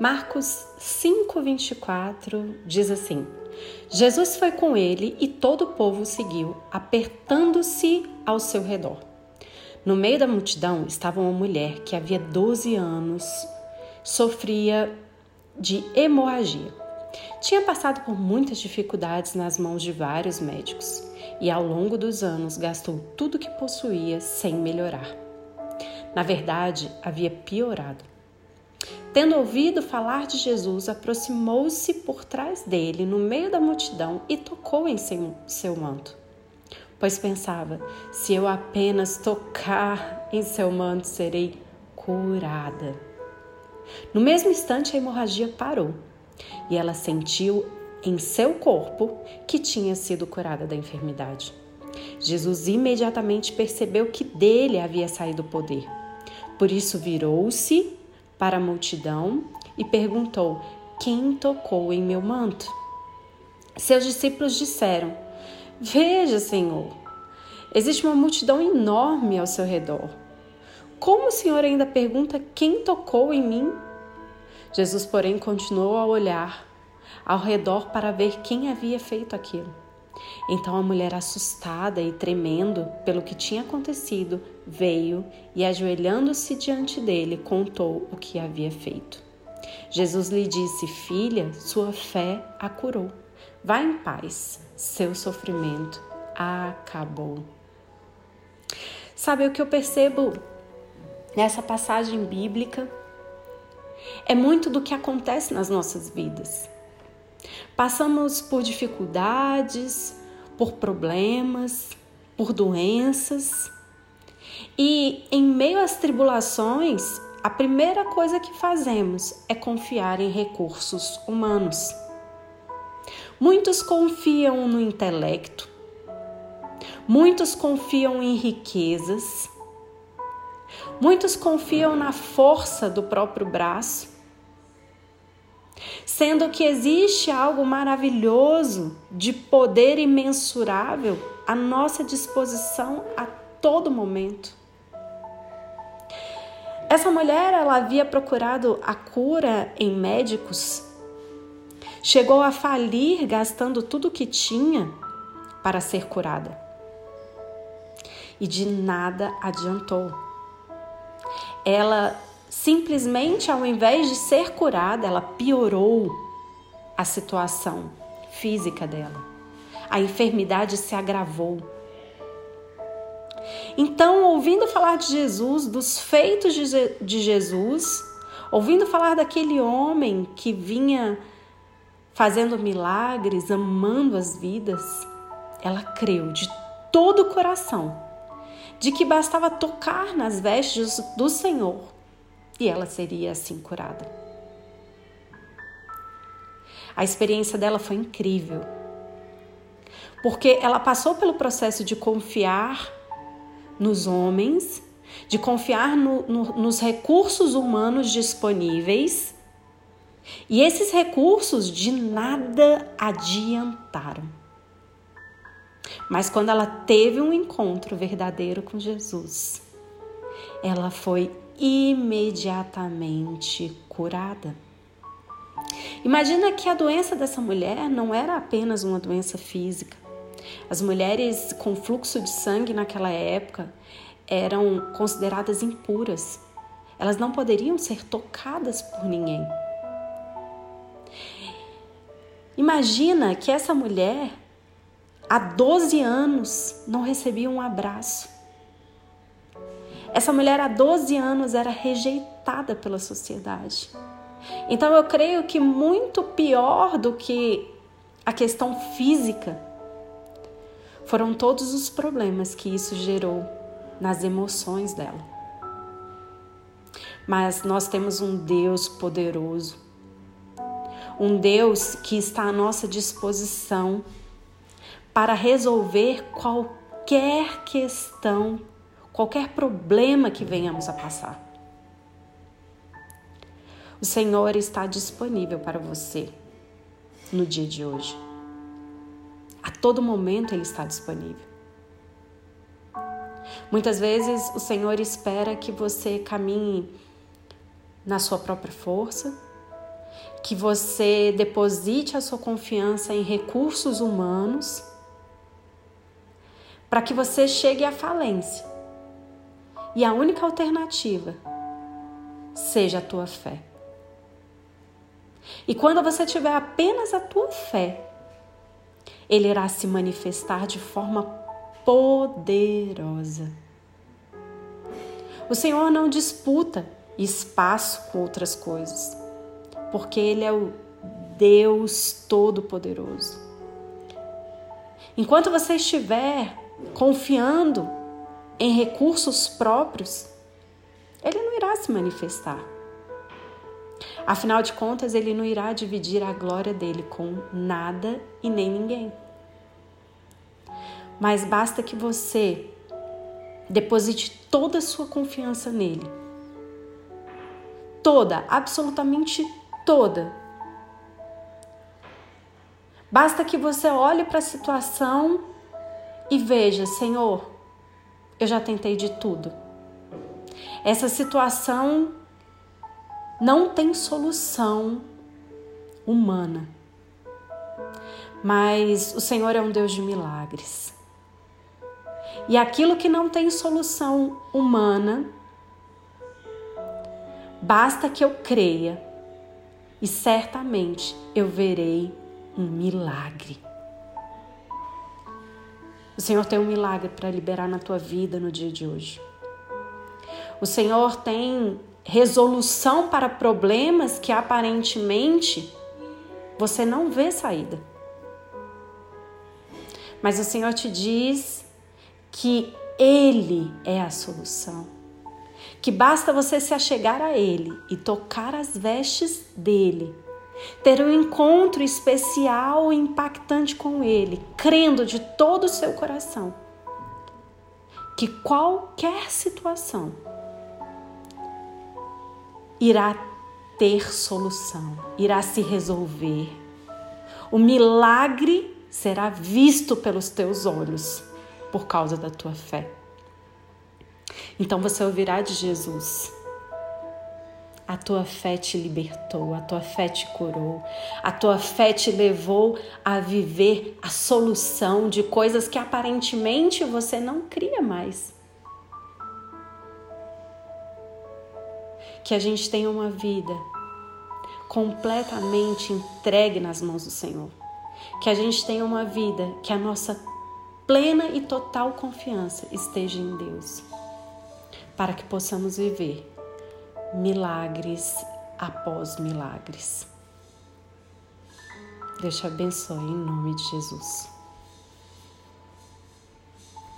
Marcos 5:24 diz assim: Jesus foi com ele e todo o povo o seguiu, apertando-se ao seu redor. No meio da multidão estava uma mulher que havia 12 anos sofria de hemorragia. Tinha passado por muitas dificuldades nas mãos de vários médicos e ao longo dos anos gastou tudo que possuía sem melhorar. Na verdade, havia piorado. Tendo ouvido falar de Jesus, aproximou-se por trás dele, no meio da multidão, e tocou em seu, seu manto. Pois pensava: se eu apenas tocar em seu manto, serei curada. No mesmo instante, a hemorragia parou e ela sentiu em seu corpo que tinha sido curada da enfermidade. Jesus imediatamente percebeu que dele havia saído o poder. Por isso virou-se para a multidão e perguntou: Quem tocou em meu manto? Seus discípulos disseram: Veja, Senhor, existe uma multidão enorme ao seu redor. Como o Senhor ainda pergunta quem tocou em mim? Jesus, porém, continuou a olhar ao redor para ver quem havia feito aquilo. Então a mulher, assustada e tremendo pelo que tinha acontecido, veio e, ajoelhando-se diante dele, contou o que havia feito. Jesus lhe disse: Filha, sua fé a curou. Vá em paz, seu sofrimento acabou. Sabe o que eu percebo nessa passagem bíblica? É muito do que acontece nas nossas vidas. Passamos por dificuldades, por problemas, por doenças. E em meio às tribulações, a primeira coisa que fazemos é confiar em recursos humanos. Muitos confiam no intelecto, muitos confiam em riquezas, muitos confiam na força do próprio braço sendo que existe algo maravilhoso de poder imensurável à nossa disposição a todo momento. Essa mulher, ela havia procurado a cura em médicos, chegou a falir gastando tudo o que tinha para ser curada. E de nada adiantou. Ela simplesmente ao invés de ser curada, ela piorou a situação física dela. A enfermidade se agravou. Então, ouvindo falar de Jesus, dos feitos de Jesus, ouvindo falar daquele homem que vinha fazendo milagres, amando as vidas, ela creu de todo o coração de que bastava tocar nas vestes do Senhor e ela seria assim curada. A experiência dela foi incrível, porque ela passou pelo processo de confiar nos homens, de confiar no, no, nos recursos humanos disponíveis, e esses recursos de nada adiantaram. Mas quando ela teve um encontro verdadeiro com Jesus, ela foi imediatamente curada. Imagina que a doença dessa mulher não era apenas uma doença física. As mulheres com fluxo de sangue naquela época eram consideradas impuras. Elas não poderiam ser tocadas por ninguém. Imagina que essa mulher, há 12 anos, não recebia um abraço. Essa mulher há 12 anos era rejeitada pela sociedade. Então eu creio que muito pior do que a questão física foram todos os problemas que isso gerou nas emoções dela. Mas nós temos um Deus poderoso, um Deus que está à nossa disposição para resolver qualquer questão qualquer problema que venhamos a passar. O Senhor está disponível para você no dia de hoje. A todo momento Ele está disponível. Muitas vezes o Senhor espera que você caminhe na sua própria força, que você deposite a sua confiança em recursos humanos, para que você chegue à falência. E a única alternativa seja a tua fé. E quando você tiver apenas a tua fé, ele irá se manifestar de forma poderosa. O Senhor não disputa espaço com outras coisas, porque Ele é o Deus Todo-Poderoso. Enquanto você estiver confiando em recursos próprios, Ele não irá se manifestar. Afinal de contas, Ele não irá dividir a glória dele com nada e nem ninguém. Mas basta que você deposite toda a sua confiança nele toda, absolutamente toda. Basta que você olhe para a situação e veja, Senhor, eu já tentei de tudo. Essa situação não tem solução humana. Mas o Senhor é um Deus de milagres. E aquilo que não tem solução humana, Basta que eu creia e certamente eu verei um milagre. O Senhor tem um milagre para liberar na tua vida no dia de hoje. O Senhor tem resolução para problemas que aparentemente você não vê saída. Mas o Senhor te diz que Ele é a solução que basta você se achegar a Ele e tocar as vestes dele, ter um encontro especial e impactante com Ele, crendo de todo o seu coração que qualquer situação irá ter solução, irá se resolver. O milagre será visto pelos teus olhos por causa da tua fé. Então você ouvirá de Jesus. A tua fé te libertou, a tua fé te curou, a tua fé te levou a viver a solução de coisas que aparentemente você não cria mais. Que a gente tenha uma vida completamente entregue nas mãos do Senhor. Que a gente tenha uma vida que a nossa plena e total confiança esteja em Deus para que possamos viver milagres após milagres. Deus te abençoe em nome de Jesus.